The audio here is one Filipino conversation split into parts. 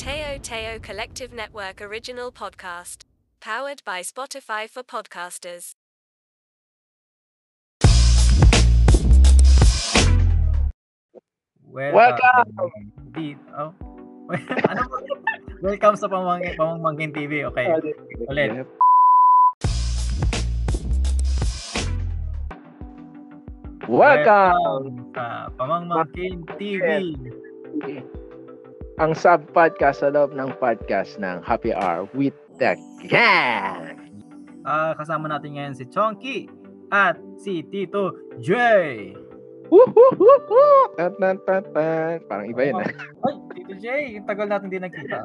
Teo Teo Collective Network original podcast. Powered by Spotify for podcasters. Welcome! Di, oh. ano ba? Welcome sa Pamangkin, Pamangkin TV. Okay. Ulit. Welcome! sa Pamangkin TV. Ang sub-podcast sa loob ng podcast ng Happy Hour with the Gang! Ah, kasama natin ngayon si Chonky at si Tito J. Woohoo! Tan, tan, tan, tan. Parang iba yun. ah. Ay, Tito J, yung tagal natin din nagkita.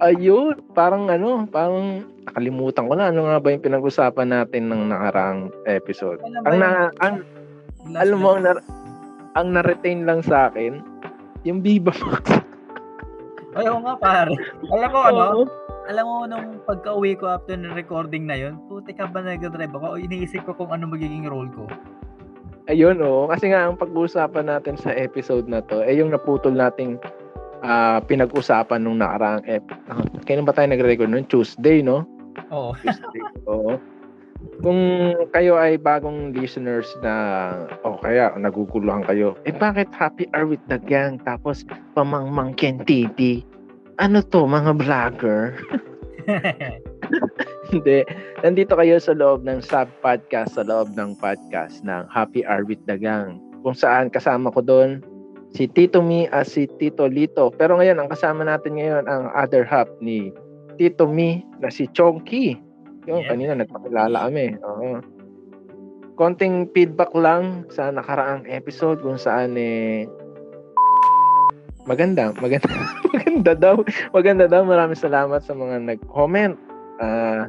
Ayun, parang ano, parang nakalimutan ko na ano nga ba yung pinag-usapan natin ng nakaraang episode. Ano Ang, na, ang last alam mo, ang, na, ang na-retain lang sa akin, yung Viva Max. Ay, oo nga pare. Alam mo ano? Alam mo nung pagka-uwi ko after ng recording na yun, puti ka ba nag-drive ako? Iniisip ko kung ano magiging role ko. Ayun, oo. Kasi nga, ang pag-uusapan natin sa episode na to, eh yung naputol nating ah, pinag-usapan nung nakaraang ep. Ah, kailan ba tayo nagre-record nun? Tuesday, no? Oo. Tuesday. oo. Kung kayo ay bagong listeners na, o kaya naguguluhan kayo, eh bakit Happy Hour with the Gang tapos Pamangmang Ken TV? Ano to, mga vlogger? Hindi. Nandito kayo sa loob ng sub-podcast, sa loob ng podcast ng Happy Hour with the Gang. Kung saan kasama ko doon si Tito Mi at si Tito Lito. Pero ngayon, ang kasama natin ngayon ang other half ni Tito Mi na si Chonky. Yung Yeah. kanina nagpakilala kami. Oo. Konting feedback lang sa nakaraang episode kung saan eh maganda, maganda, maganda daw. Maganda daw. Maraming salamat sa mga nag-comment ah,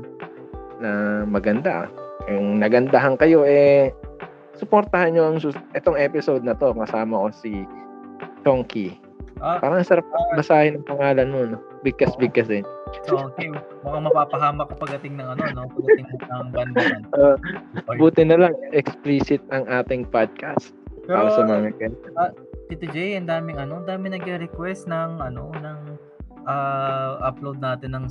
na maganda. Yung nagandahan kayo, eh, supportahan nyo ang sus- itong episode na to. Kasama ko si Chonky. ah, Parang sarap basahin ang pangalan mo, no? Bigkas, bigkas eh. So, okay. Mukhang mapapahamak pagdating ng ano, no? Pagdating ng banda. Uh, buti na lang, explicit ang ating podcast. Pero, para sa mga kan. Tito J, ang daming ano, daming nagre-request ng ano, ng ah, upload natin ng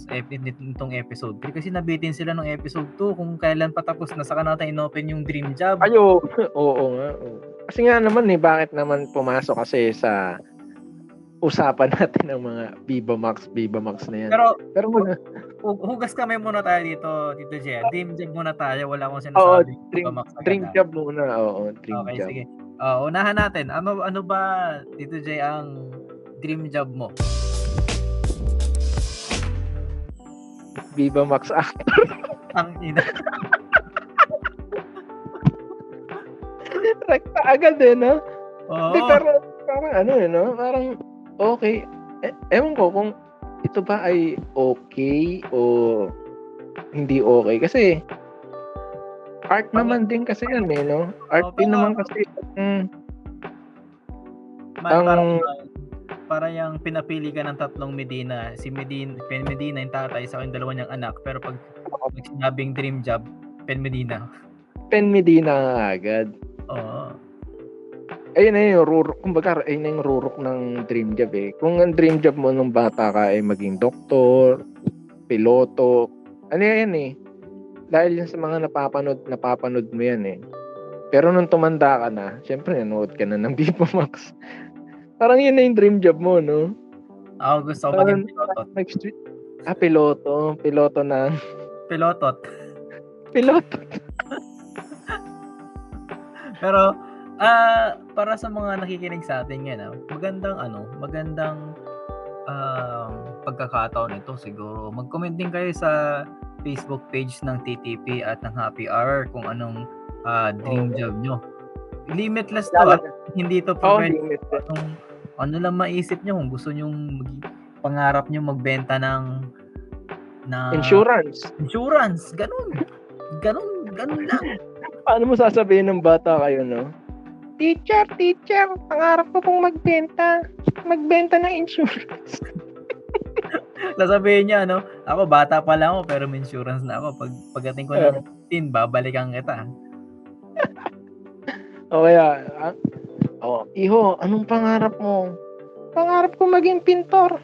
nitong episode 3 kasi nabitin sila ng episode 2 kung kailan patapos na saka natin inopen yung dream job. Ayo, oo nga. oo. Kasi nga naman eh, bakit naman pumasok kasi sa usapan natin ng mga Viva Max, Viva Max na yan. Pero Pero muna, hu- hugas kami muna tayo dito, Tito J. Dream job muna tayo, wala akong Oo, sinasabi. dream, Max agad, dream ah. job muna. Oo, dream Okay, job. sige. Ah, unahan natin. Ano ano ba Tito J ang dream job mo? Viva Max actor. Ang ina. Rekta agad eh, no? Oo. Hindi, pero parang ano eh, no? Parang okay. Eh, ewan ko kung ito ba ay okay o hindi okay. Kasi art naman din kasi yan eh, no? Art Oh, din naman kasi. Mm, Ma- Ang- parang, para yung pinapili ka ng tatlong Medina, si Medina, Pen Medina yung tatay sa yung dalawa niyang anak, pero pag, pag sinabing dream job, Pen Medina. Pen Medina agad. Oo. Ayun na yung rurok. Kumbaga, ayun na yung rurok ng dream job eh. Kung ang dream job mo nung bata ka ay maging doktor, piloto, ano yan eh. Dahil yan sa mga napapanood, napapanood mo yan eh. Pero nung tumanda ka na, syempre nanood ka na ng Viva Max. Parang yun na yung dream job mo, no? Ako gusto ko maging pilotot. Nag-street. Ah, piloto. Piloto ng... Pilotot. Piloto. Pero, ah para sa mga nakikinig sa atin yan, ah, magandang ano, magandang um, pagkakataon ito siguro. Mag-comment din kayo sa Facebook page ng TTP at ng Happy Hour kung anong ah, dream Oo. job nyo. Limitless to, ah. hindi to Oh, pwede limit. kung ano lang maisip nyo kung gusto nyo mag- pangarap nyo magbenta ng na Insurance. insurance ganun ganun ganun lang Paano mo sasabihin ng bata kayo, no? Teacher, teacher, pangarap ko pong magbenta. Magbenta ng insurance. sasabihin niya ano ako bata pa lang ako pero may insurance na ako pag pagdating ko Yeah. ng 15 babalikan kita O kaya, ah, oh, iho, anong pangarap mo? Pangarap ko maging pintor.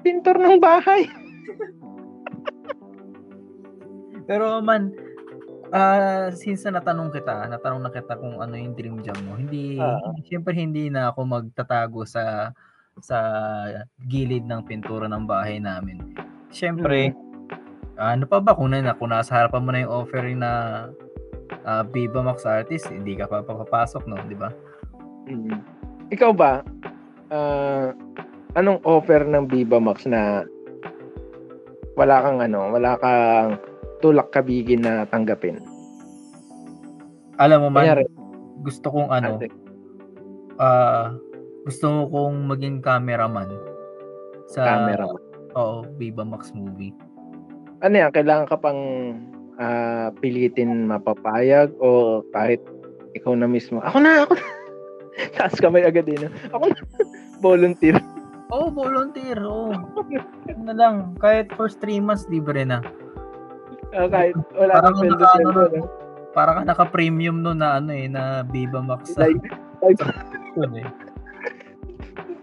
Pintor ng bahay. Pero man, ah since na natanong kita, natanong na kita kung ano yung dream job mo, hindi, hindi siyempre hindi na ako magtatago sa sa gilid ng pintura ng bahay namin. Siyempre, ano pa ba kung, na, kung nasa harapan mo na yung offering na ah, Viva Max Artist, hindi ka pa papapasok, no? Di ba? Mm. Ikaw ba, ah, anong offer ng Viva Max na wala kang ano, wala kang tulak kabigin na tanggapin? Alam mo man, Kunyari, gusto kong ano, ah gusto kong maging cameraman sa camera. Oo, Viva Max movie. Ano yan, kailangan ka pang ah, pilitin mapapayag o kahit ikaw na mismo, ako na, ako na. Taas kamay agad din. no? Ako na. Volunteer. Oo, oh, volunteer. Ano na lang, kahit first 3 months, libre na. Ah, kahit wala Parang kang sweldo ano sweldo, nun, no? Para ka naka-premium no na ano eh, na Viva Max sa Like, like eh.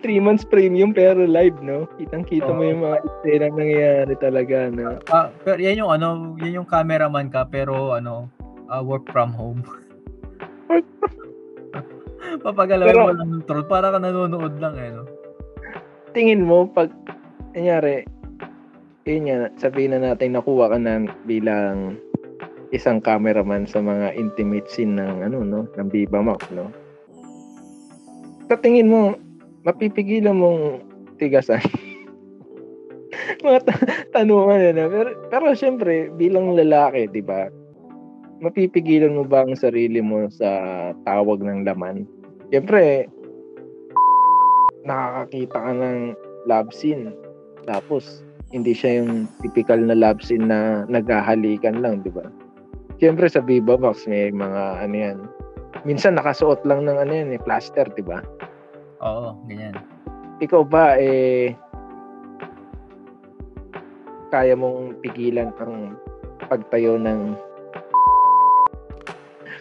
3 months premium pero live, no? Kitang-kita mo Oo. yung mga eksena nangyayari talaga, no? Ah, pero yan yung ano, yan yung cameraman ka pero ano, ah, work from home. Papagalawin Pero- mo lang ng troll para ka nanonood lang eh, no? Tingin mo, pag, nangyari, yun nga, sabihin na natin nakuha ka na bilang isang cameraman sa mga intimate scene ng ano no ng Viva Max no? Sa tingin mo mapipigilan mong tigasan? Mga ta- tanungan na pero pero syempre bilang lalaki di ba mapipigilan mo ba ang sarili mo sa tawag ng laman? Syempre nakakakita ka ng love scene. Tapos hindi siya yung typical na love scene na naghahalikan lang di ba Siyempre sa Viva Max may mga ano yan. Minsan nakasuot lang ng ano yan eh, plaster, di ba? Oo, ganyan. Ikaw ba eh kaya mong pigilan ang pagtayo ng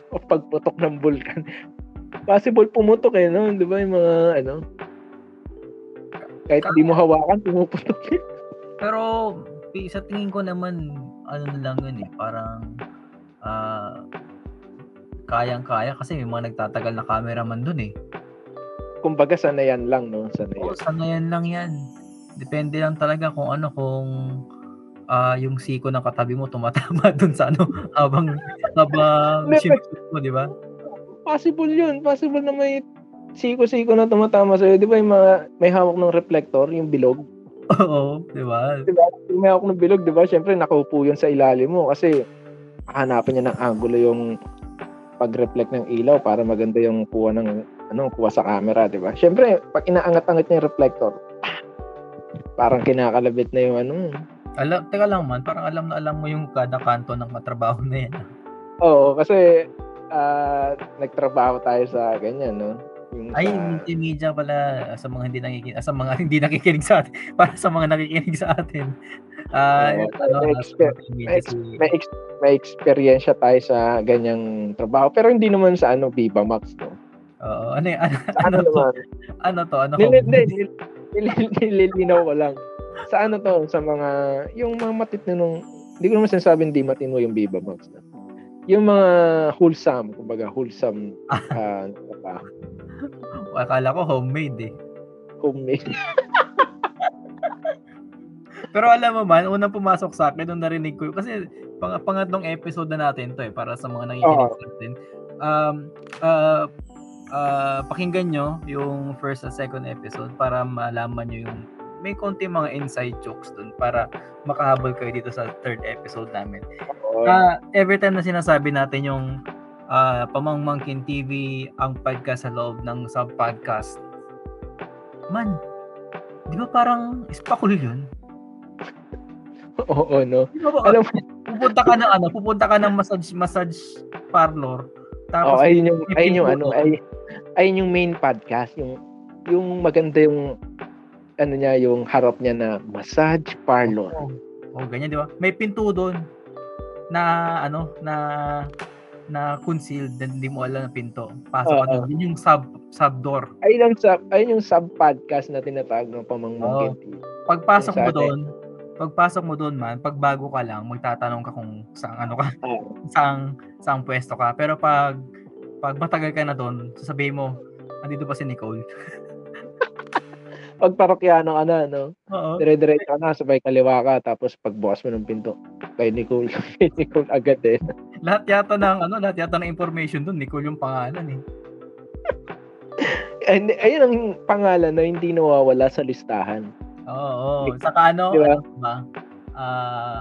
o pagputok ng bulkan. Possible pumutok eh, no? Di ba yung mga ano? Kahit di mo hawakan, pumuputok yun. Pero sa tingin ko naman ano na lang yun eh, parang ah kayang-kaya kasi may mga nagtatagal na cameraman dun eh. Kumbaga sanayan lang, no? Oo, Sanayan. sanayan lang yan. Depende lang talaga kung ano, kung ah yung siko ng katabi mo tumatama dun sa ano, habang, habang sinushoot mo, di ba? Possible yun. Possible na may siko-siko na tumatama sa'yo. Di ba yung mga may hawak ng reflector, yung bilog? Oo, di ba? Di ba? May hawak ng bilog, di ba? Siyempre, nakaupo yun sa ilalim mo kasi hanapan niya ng angulo yung pag-reflect ng ilaw para maganda yung kuha ng ano, kuha sa camera, di ba? Siyempre, pag inaangat-angat niya yung reflector, parang kinakalabit na yung ano. Alam, teka lang man, parang alam na alam mo yung kada kanto ng katrabaho na yan. Oo, kasi ah, nagtrabaho tayo sa ganyan, no? Yung Ay, sa- multimedia pala sa mga hindi nakikinig, sa mga hindi nakikinig sa atin, para sa mga nakikinig sa atin. Ah, Oo, ano, may exper- may, ex- may, ex- may experience tayo sa ganyang trabaho pero hindi naman sa ano Viva Max no. Oo, ano, ano, Sa ano ano, to? naman? ano to? Ano? Hindi, nil- nililinaw ko lang. Sa ano to? Sa mga yung mga matitinong hindi ko naman sinasabing di matino yung Viva Max. No? Yung mga wholesome, kumbaga wholesome uh. Akala ko homemade eh. homemade. Pero alam mo man, unang pumasok sa akin nung narinig ko, kasi pang pangatlong episode na natin to eh, para sa mga nakikinig Oo. sa atin. Um, uh, uh, pakinggan nyo yung first at second episode para malaman nyo yung may konti mga inside jokes dun para makahabol kayo dito sa third episode namin. Oo. Ah, every time na sinasabi natin yung ah, Pamangmangkin TV ang podcast sa loob ng sub-podcast, man, di ba parang spakul yun? Oo, no. Di ba ba, Alam mo, pupunta ka ng ano, pupunta ka ng massage massage parlor. oh, Tapos ayun yung ayun yung ano, ay ayun yung main podcast, yung yung maganda yung ano niya, yung harap niya na massage parlor. Oh, oh, ganyan di ba? May pinto doon na ano na na concealed na hindi mo alam na pinto. Pasok ka Oo. doon. Yun yung sub sub door. Ayun yung sub, ayun yung sub-podcast na tinatawag ng pamangmangkin. Pagpasok Yung sa mo doon, pagpasok mo doon man, pag bago ka lang, magtatanong ka kung saan ano ka, Oo. saan saan pwesto ka. Pero pag pag matagal ka na doon, sasabihin mo, andito pa si Nicole. Pag parokyano ka na, no? Oo. Dire-diretso ka na, sabay kaliwa ka, tapos pagbukas mo ng pinto, kay Nicole, kay Nicole agad eh. Lahat yata ng ano, lahat yata ng information doon, Nicole yung pangalan eh. And, ayun ang pangalan na hindi nawawala sa listahan. Oo, oo. Saka ano, Di ba? ano ba? Ah,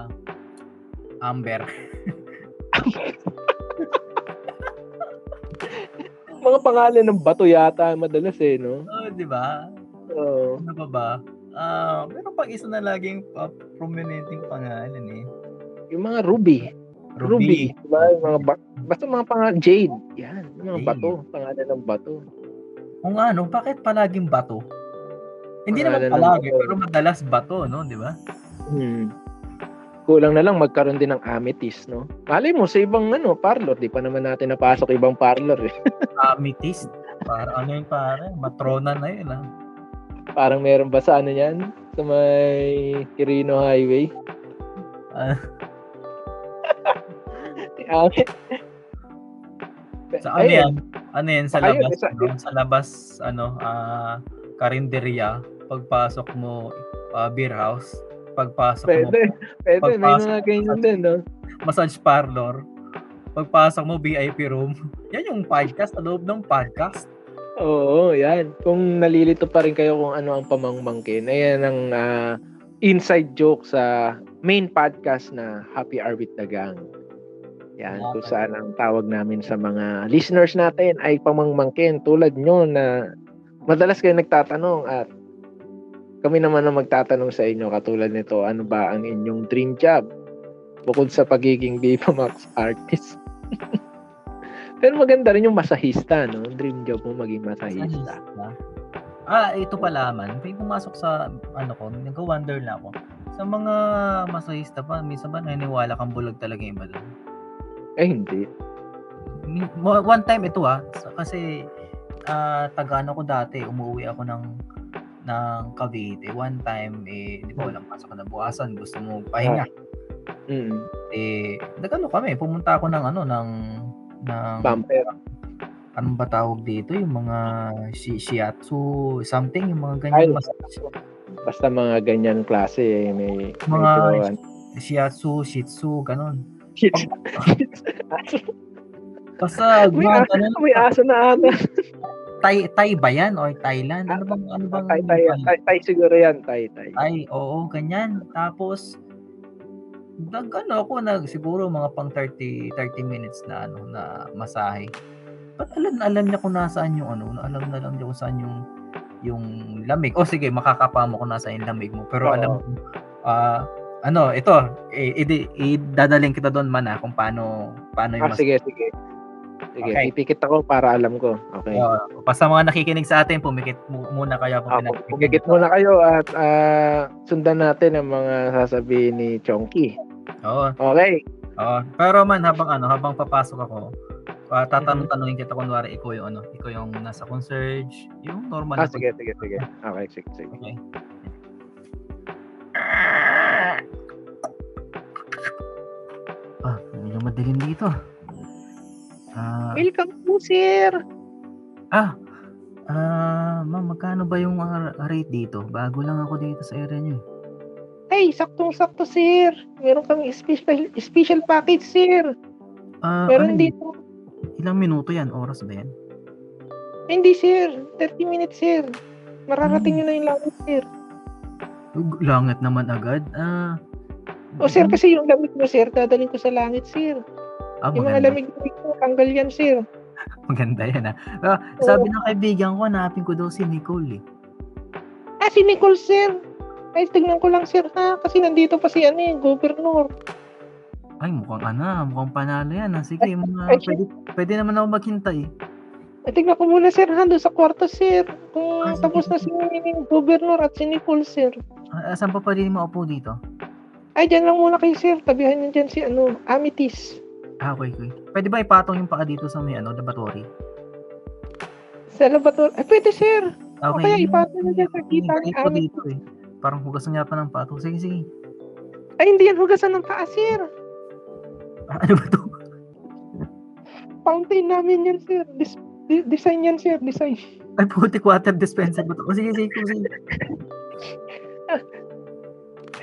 Amber. Mga pangalan ng bato yata madalas eh, no? Oo, di ba? Oo. Ano pa ba? Ah, meron pang isa na laging uh, prominenteng pangalan eh. yung mga Ruby. Ruby. Diba? Yung mga ba- basta mga pangalan, Jade. Yan, yung mga Jade. bato. Pangalan ng bato. Kung ano, bakit palaging bato? Hindi naman palagi, bato. pero madalas bato, no? Di ba? Hmm. Kulang na lang magkaroon din ng amethyst, no? Malay mo sa ibang ano, parlor, di pa naman natin napasok ibang parlor eh. Amethyst. Para ano yun pare? Matrona na yun ah. Parang meron ba sa ano yan? Sa may Quirino Highway? Ah. sa ano yan? Ano yan? Sa Ayun, labas, isa- no? Sa labas, ano, ah, karinderya. Pagpasok mo, ah, beer house. Pagpasok mo, Pwede, pwede. May mga ganyan din, no? massage parlor. Pagpasok mo, VIP room. Yan yung podcast, sa loob ng podcast. Oo, yan. Kung nalilito pa rin kayo kung ano ang pamangmangkin, ayan ang ah, inside joke sa main podcast na Happy Hour with the Gang. Yan, kung saan ang tawag namin sa mga listeners natin ay pamangmangkin tulad nyo na madalas kayo nagtatanong at kami naman ang magtatanong sa inyo katulad nito, ano ba ang inyong dream job? Bukod sa pagiging Viva Max artist. Pero maganda rin yung masahista, no? Dream job mo maging masahista. Sahista. Ah, ito pala man. May pumasok sa, ano ko, nag-wonder na ako. Sa mga masahista pa, minsan ba naniniwala kang bulag talaga yung iba doon? Eh, hindi. One time ito ah, kasi ah taga ko dati, umuwi ako ng ng Cavite. One time, eh, di ba walang pasok na bukasan, gusto mo pahinga. Mm. Eh, nagano kami, pumunta ako ng ano, ng, ng, Bumper. Anong ba tawag dito? Yung mga shi- shiatsu, something, yung mga Ay, ganyan massage. Basta mga ganyan klase, eh, may... Mga- medyo- Shiatsu, shih tzu, ganon. Shit. Basta, may, mga ganun, may aso na ata. Thai, Thai ba yan? Or Thailand? Ano bang, ano bang, Tay, tay, tay, tay siguro yan, tay, tay. Ay, oo, ganyan. Tapos, nag ano ako, nag, siguro mga pang 30, 30 minutes na, ano, na masahe. Ba't alam na alam niya kung nasaan yung ano, na alam na alam niya kung saan yung yung lamig. O sige, makakapa mo kung nasaan yung lamig mo. Pero Oo. alam mo, ah, ano, ito, eh, idadaling kita doon man ah, kung paano, paano yung Ah, sige, sige. Sige, Okay. pipikit ako para alam ko. Okay. Oo. basta mga nakikinig sa atin, pumikit mu- muna kayo. Ah, pumikit muna kayo at ah, sundan natin ang mga sasabihin ni Chonky. Oo. Okay. Oo. Pero man habang ano, habang papasok ako, uh, tatanong-tanongin kita kunwari ikaw yung ano, ikaw yung nasa concierge, yung normal Ah, sige, sige, sige. Okay, sige, sige. Okay. Ah, medyo madilim dito. Ah, Welcome po, sir. ah, ah, ma'am, magkano ba yung ah, rate dito? Bago lang ako dito sa area niyo. Ay, saktong-sakto, sir. Meron kami special special package, sir. Ah, Pero ano yun? Ilang minuto yan? Oras ba yan? Hindi, sir. 30 minutes, sir. Mararating Hmm. nyo na yung langit, sir. Langit naman agad. Ah, O, sir, kasi yung lamig mo, sir, dadaling ko sa langit, sir. ah, Yung mga maganda. lamig mo, tanggal yan, sir. Maganda yan ah. Ah, sabi ng kaibigan ko, hanapin ko daw si Nicole eh. Ah, si Nicole, sir. Ay, tignan ko lang, sir, ha? Kasi nandito pa si, ano, yung governor. Ay, mukhang ano, mukhang panalo yan. Ah. Sige, mga, pwede, pwede naman ako maghintay. Ay, tignan ko muna, sir? Doon sa kwarto, sir. Kung Ah, tapos na si governor at si Nicole, sir. Ah, saan pa pwede maupo dito? Ay, dyan lang muna kayo, sir. Tabihan niyo dyan si, ano, Amethyst. Ah, okay, okay. Pwede ba ipatong yung paa dito sa may ano, laboratory? Sa laboratory. Ay, pwede, sir. O kaya ipatong na dyan sa kita ni Amit. dito eh. Parang hugasan niya pa ng pato. Sige, sige. Ay, hindi yan hugasan ng paa, sir. Ano ba to? Fountain namin yan, sir. Dis- di- design yan, sir. Design. Ay, puti water dispenser ba to? O, sige, sige, sige.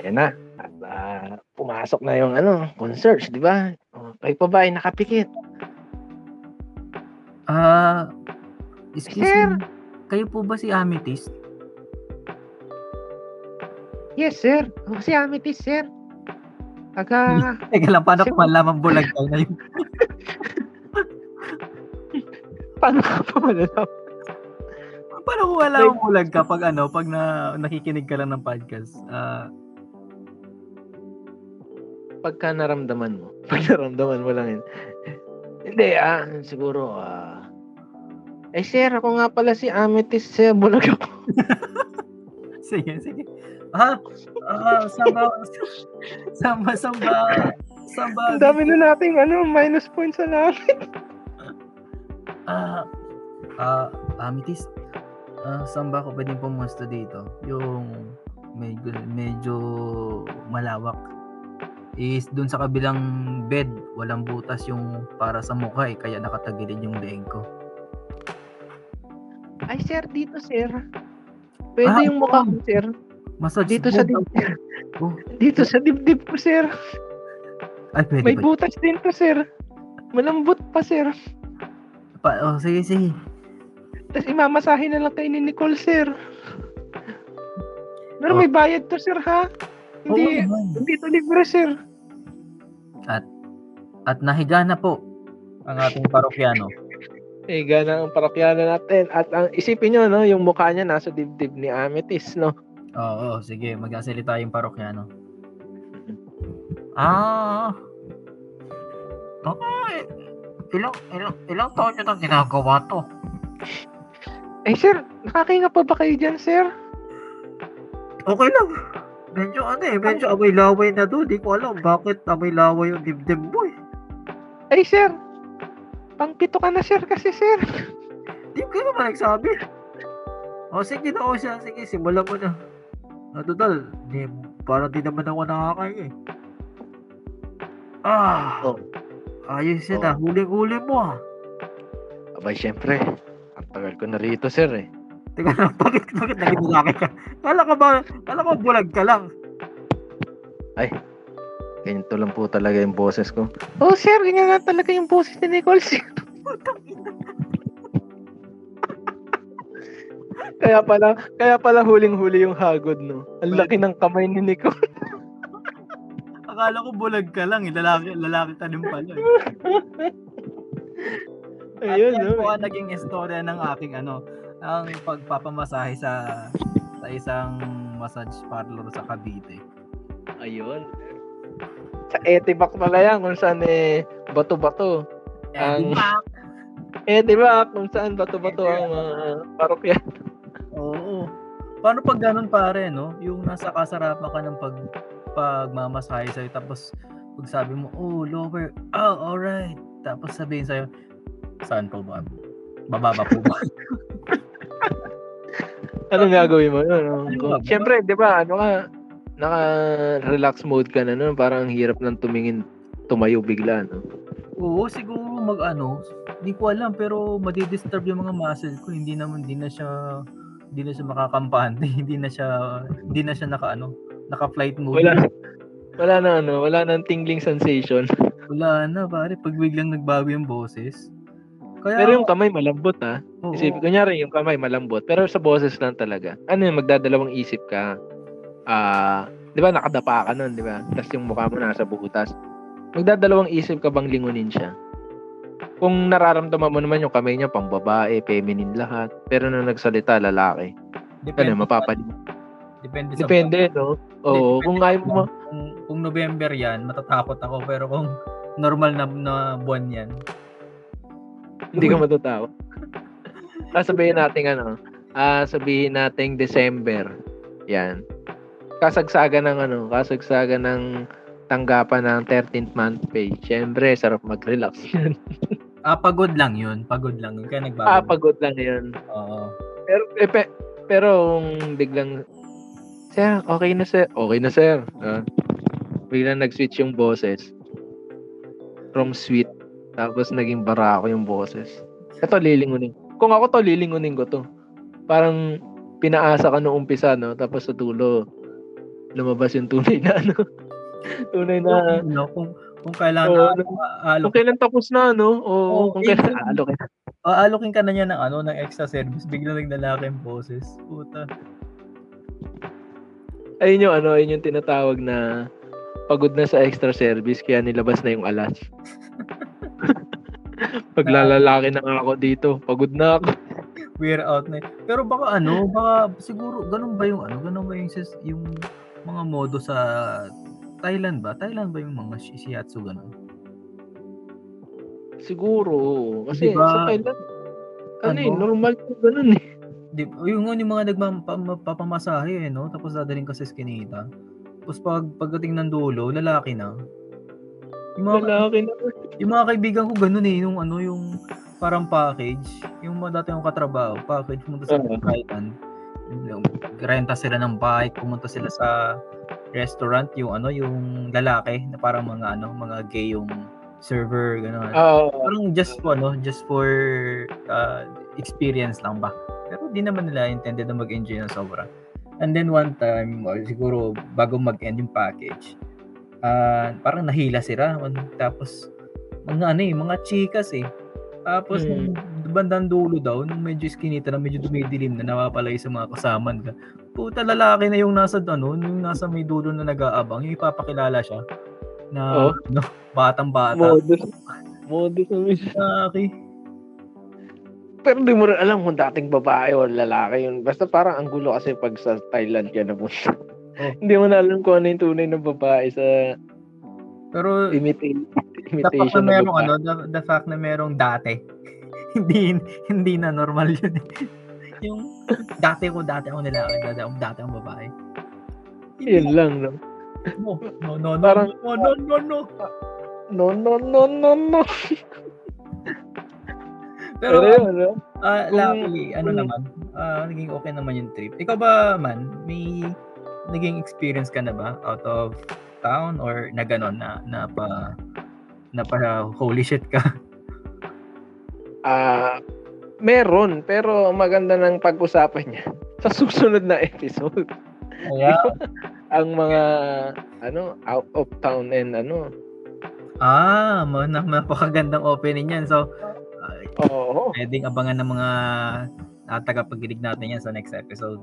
Ayan na. At ah, pumasok na yung ano, concierge, di ba? O, kayo pa ba ay nakapikit? Ah, excuse Sir. me. Kayo po ba si Amethyst? Yes, sir. O, si Amethyst, sir. Taga... Teka lang, paano ko Sir. malaman bulag kayo na yung... Paano ka pa malalaman? Paano ko malaman bulag ka pag ano, pag na, nakikinig ka lang ng podcast? Ah, Pagka naramdaman mo. Pag naramdaman mo lang yun. Hindi, ah, siguro, ah... eh, sir, ako nga pala si Amethyst, sir. Bulag ako. sige, sige. Ah, ah, samba, samba, samba, samba. Ang dami na nating, ano, minus points sa lahat. Ah, ah, Amethyst. Ah, saan ba ako pwedeng pumusta dito? Yung medyo, medyo malawak. Is dun sa kabilang bed, walang butas yung para sa mukha eh, kaya nakatagilid yung leeg ko. Ay, sir, dito, sir. Pwede Ah, yung mukha oo. mo, sir. Massage Dito sa dibdib. Oh, Dito sa dibdib ko, sir. ay, pwede May butas din to, sir. Malambot pa, sir. Pa, oh, sige, sige. Tapos imamasahin na lang kay ni Nicole, sir. Pero Oh. may bayad to, sir, ha? Hindi, naman. hindi to libre, sir. At nahiga na po ang ating parokyano. Eh, gana ang parokyano natin. At ang isipin nyo, no, yung mukha niya nasa dibdib ni Amethyst, no? Oo, sige, magsasalita yung parokyano. Ah. Okay. Ilang, ilang, ilang taon nyo nang ginagawa to? Eh, sir, nakakainga pa ba kayo dyan, sir? Okay lang. Medyo ano eh, medyo amoy laway na doon. Di ko alam bakit amoy laway yung dibdib mo eh. Ay, sir. Pangpito ka na, sir, kasi, sir. Di ko naman nagsabi. O sige na o siya, sige, simulan mo na. Ah, total, di, parang di naman ako nakakain eh. Ah, Oh. ayos yun ah, huling-huli mo ah. Abay, syempre. Ang tagal ko na rito, sir, eh. Teka lang, bakit, bakit naging lalaki ka? Kala ka ba, kala ko bulag ka lang. Ganito lang po talaga yung boses ko. Oh, sir, ganyan nga talaga yung boses ni Nicole, sir. Kaya pala, kaya pala huling-huli yung hagod, no? Ang laki ng kamay ni Nicole. Akala ko bulag ka lang, eh. lalaki, lalaki ka din pala. Eh. Ayun, At yan no? po ang naging istorya ng aking ano, ang pagpapamasahe sa sa isang massage parlor sa Cavite. Ayun. Sa Etibac pala yan, kung saan eh, bato-bato. Eh, Ang- di ba? Eh, di ba, kung saan bato-bato ang mga parokya. Oo. Paano pag ganun pare, no? Yung nasa kasarapan ka ng pag pagmamasahe sa'yo, tapos pag sabi mo, oh, lower, oh, alright. Tapos sabihin sa'yo, saan po ba? Bababa po ba? Anong gagawin mo? Ano, Ano? Siyempre, di ba, ano ka, naka-relax mode ka na nun, parang ang hirap nang tumingin, tumayo bigla, no? Oo, siguro mag ano, hindi ko alam pero madidisturb yung mga muscle ko. Hindi naman, hindi na siya, hindi na siya makakampante. hindi na siya, hindi na siya naka ano, naka-flight mode. Wala, wala na, ano, wala nang tingling sensation. Wala na pare, pag biglang nagbago yung boses. Kaya, Pero yung kamay malambot, ha? oo, Isipin, kunyari, yung kamay malambot, pero sa boses lang talaga. Ano yun, magdadalawang isip ka. Ah, di ba, nakadapa ka nun, di ba? Tapos yung mukha mo nasa butas. Magdadalawang isip ka bang lingunin siya? Kung nararamdaman mo naman yung kamay niya, pang babae, feminine lahat. Pero nung nagsalita, lalaki. depende, Ano, mapapali. depende sa Depende, no? Oo, kung ayaw mo, kung, kung November yan, matatakot ako. Pero kung normal na, na buwan yan, hindi ka matatawa. ah, sabihin natin ano, ah, sabihin natin December. Yan. Kasagsagan ng ano, kasagsagan ng tanggapan ng 13th month pay. Siyempre, sarap mag-relax yan. Ah, pagod lang yun. Pagod lang yun. Kaya nagbago. ah, pagod lang yun. Oo. Pero, eh, pe, pero kung biglang, Sir, okay na sir. Okay na sir. Ah, biglang nag-switch yung boses. From sweet. Tapos naging barako yung boses. Ito, lilingunin. Kung ako to, lilingunin ko to. Parang pinaasa ka noong umpisa, no? Tapos sa tulo, lumabas yung tunay na ano. tunay na, no, kung, kung kailangan Oo, na, alo, kung kailan tapos na, no? O Oo, kung eh, kailan, alo ka. aalokin ka na niya ng ano, ng extra service. Bigla naglalaki yung boses. Puta. Ayun yung ano, ayun yung tinatawag na pagod na sa extra service kaya nilabas na yung alas. Paglalalaki na ako dito, pagod na ako. We're out na. Pero baka ano, baka siguro ganun ba yung ano, ganun ba yung yung mga modo sa Thailand ba? Thailand ba yung mga shi- shiatsu ganun? Siguro, kasi Di ba, sa Thailand, ano, ano? eh, normal yung ganun eh. Di, yung, yung mga nagpapamasahe eh, no? Tapos dadaling ka sa skinita. Tapos pag pagdating ng dulo, lalaki na. Yung mga, Lalaki na. yung mga kaibigan ko ganun eh, yung ano, yung parang package. Yung mga dati yung katrabaho, package, pumunta sa Oo. Thailand. Renta sila ng bike, pumunta sila sa restaurant, yung ano, yung lalaki, na parang mga ano, mga gay yung server, gano'n. Ah, parang just for ano, just for uh, experience lang ba. Pero di naman nila intended na mag-enjoy ng sobra. And then one time, or siguro bago mag-end yung package, ah parang nahila sila. Tapos, mga ano eh, mga chikas eh. Tapos, Hmm. Bandang dulo daw, nung medyo skinita na, medyo dumidilim na, napapalay sa mga kasaman ka. Puta, lalaki na yung nasa, ano, yung nasa may dulo na nag-aabang, yung ipapakilala siya na, Oh. no, batang-bata. modus. Modus na miss. Lalaki. Pero di mo rin alam kung dating babae o lalaki yun. Basta parang ang gulo kasi pag sa Thailand ka napunta. Oh. Hindi mo na alam kung ano yung tunay ng babae sa Pero imitation na ng merong ano, the, the fact na merong dati. Hindi hindi na normal yun. yung dati ko, dati ako nilaki, dati ako, dati akong babae. Yun lang, no? No, no, no, no, Parang- no, no, no, no. No, no, no, no, no. Pero, Pero yun, no? ah, kung- luckily, ano naman, ah, naging okay naman yung trip. Ikaw ba, man, may naging experience ka na ba out of town or na ganon na, na pa, na pa holy shit ka? Ah, meron, pero maganda ng pag-usapan niya sa susunod na episode. Kaya, Ang mga ano, out of town and ano. ah, napakagandang opening yan. So, ah, Oo. pwedeng abangan ng mga uh, tagapagilig natin yan sa next episode.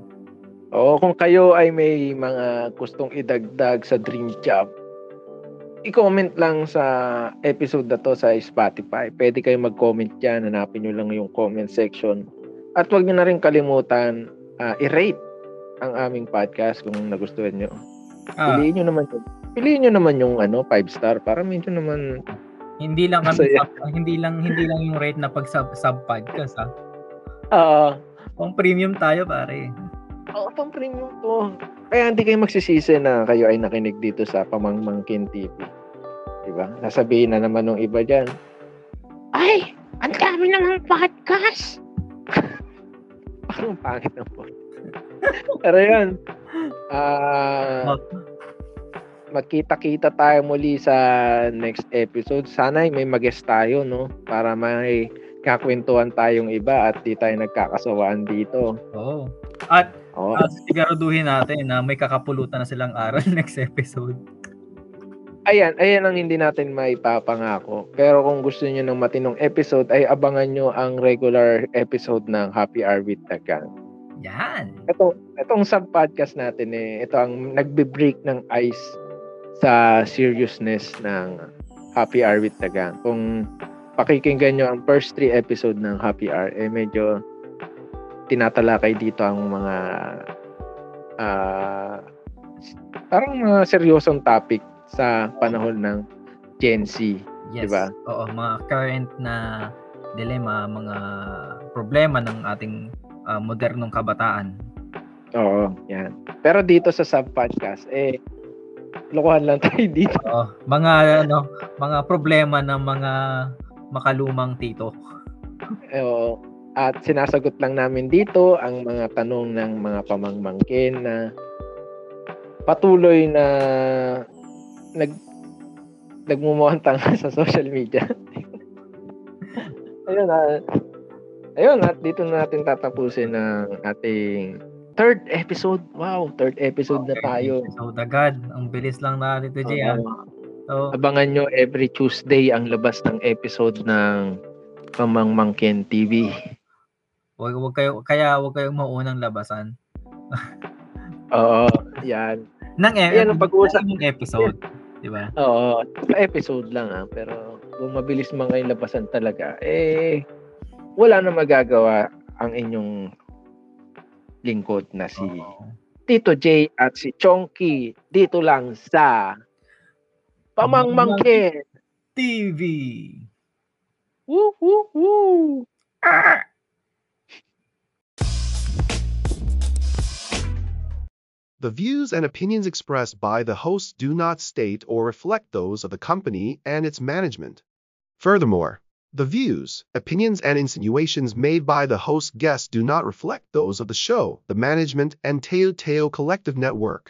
Oo, kung kayo ay may mga gustong idagdag sa dream job, i-comment lang sa episode na to sa Spotify. Pwede kayo mag-comment dyan. Hanapin nyo lang yung comment section. At huwag nyo na rin kalimutan ah, i-rate ang aming podcast kung nagustuhan nyo. Ah, Piliin nyo naman yung, piliin nyo naman yung ano, 5 star para medyo naman hindi lang kami Masaya. sub- hindi lang hindi lang yung rate na pag sub, sub podcast ha. ah Pang premium tayo pare. Oo, pang premium to. Kaya hindi kayo magsisisi na kayo ay nakinig dito sa Pamangmangkin TV. Diba? Nasabihin na naman ng iba dyan, Ay! Ang dami naman podcast! Parang pangit na po. Pero yun, ah, Oh. magkita-kita tayo muli sa next episode. Sana ay may mag-guest tayo, no? Para may kakwentuhan tayong iba at di tayo nagkakasawaan dito. Oo. At Oo. uh, siguraduhin natin na may kakapulutan na silang aral next episode. Ayan, ayan ang hindi natin maipapangako. Pero kung gusto niyo ng matinong episode, ay abangan nyo ang regular episode ng Happy Hour with the Gang. Yan. Ito, itong sub-podcast natin eh, ito ang nagbe-break ng ice sa seriousness ng Happy Hour with the Gang. Kung pakikinggan nyo ang first three episode ng Happy Hour, eh medyo tinatalakay dito ang mga ah, parang mga seryosong topic sa panahon ng Gen Z. Yes. Diba? Oo, mga current na dilema, mga problema ng ating ah, modernong kabataan. Oo, yan. Pero dito sa sub-podcast, eh, lokohan lang tayo dito. Oo, mga ano, mga problema ng mga makalumang tito. Eh, oo. At sinasagot lang namin dito ang mga tanong ng mga pamangmangkin na patuloy na nag nagmumuhantang sa social media. ayun na. Ayun, at dito na natin tatapusin ang ating third episode. Wow, third episode na tayo. So, agad. Ang bilis lang na dito, Jay. ah. Oo. So, Abangan nyo every Tuesday ang labas ng episode ng Pamangmangkin TV. Wag, wag kayo, kaya wag kayong maunang labasan. Oo, yan. Nang e- Ayan ang pag-uusap. ng episode. Di ba? Oo, sa episode lang ah. Pero kung mabilis man kayo labasan talaga, eh, wala na magagawa ang inyong lingkod na si Oo. Tito J at si Chonky dito lang sa Pamangmangkin. TV. Woo, woo, woo. The views and opinions expressed by the host do not state or reflect those of the company and its management. Furthermore, the views, opinions, and insinuations made by the host guests do not reflect those of the show, the management, and Teo Teo Collective Network.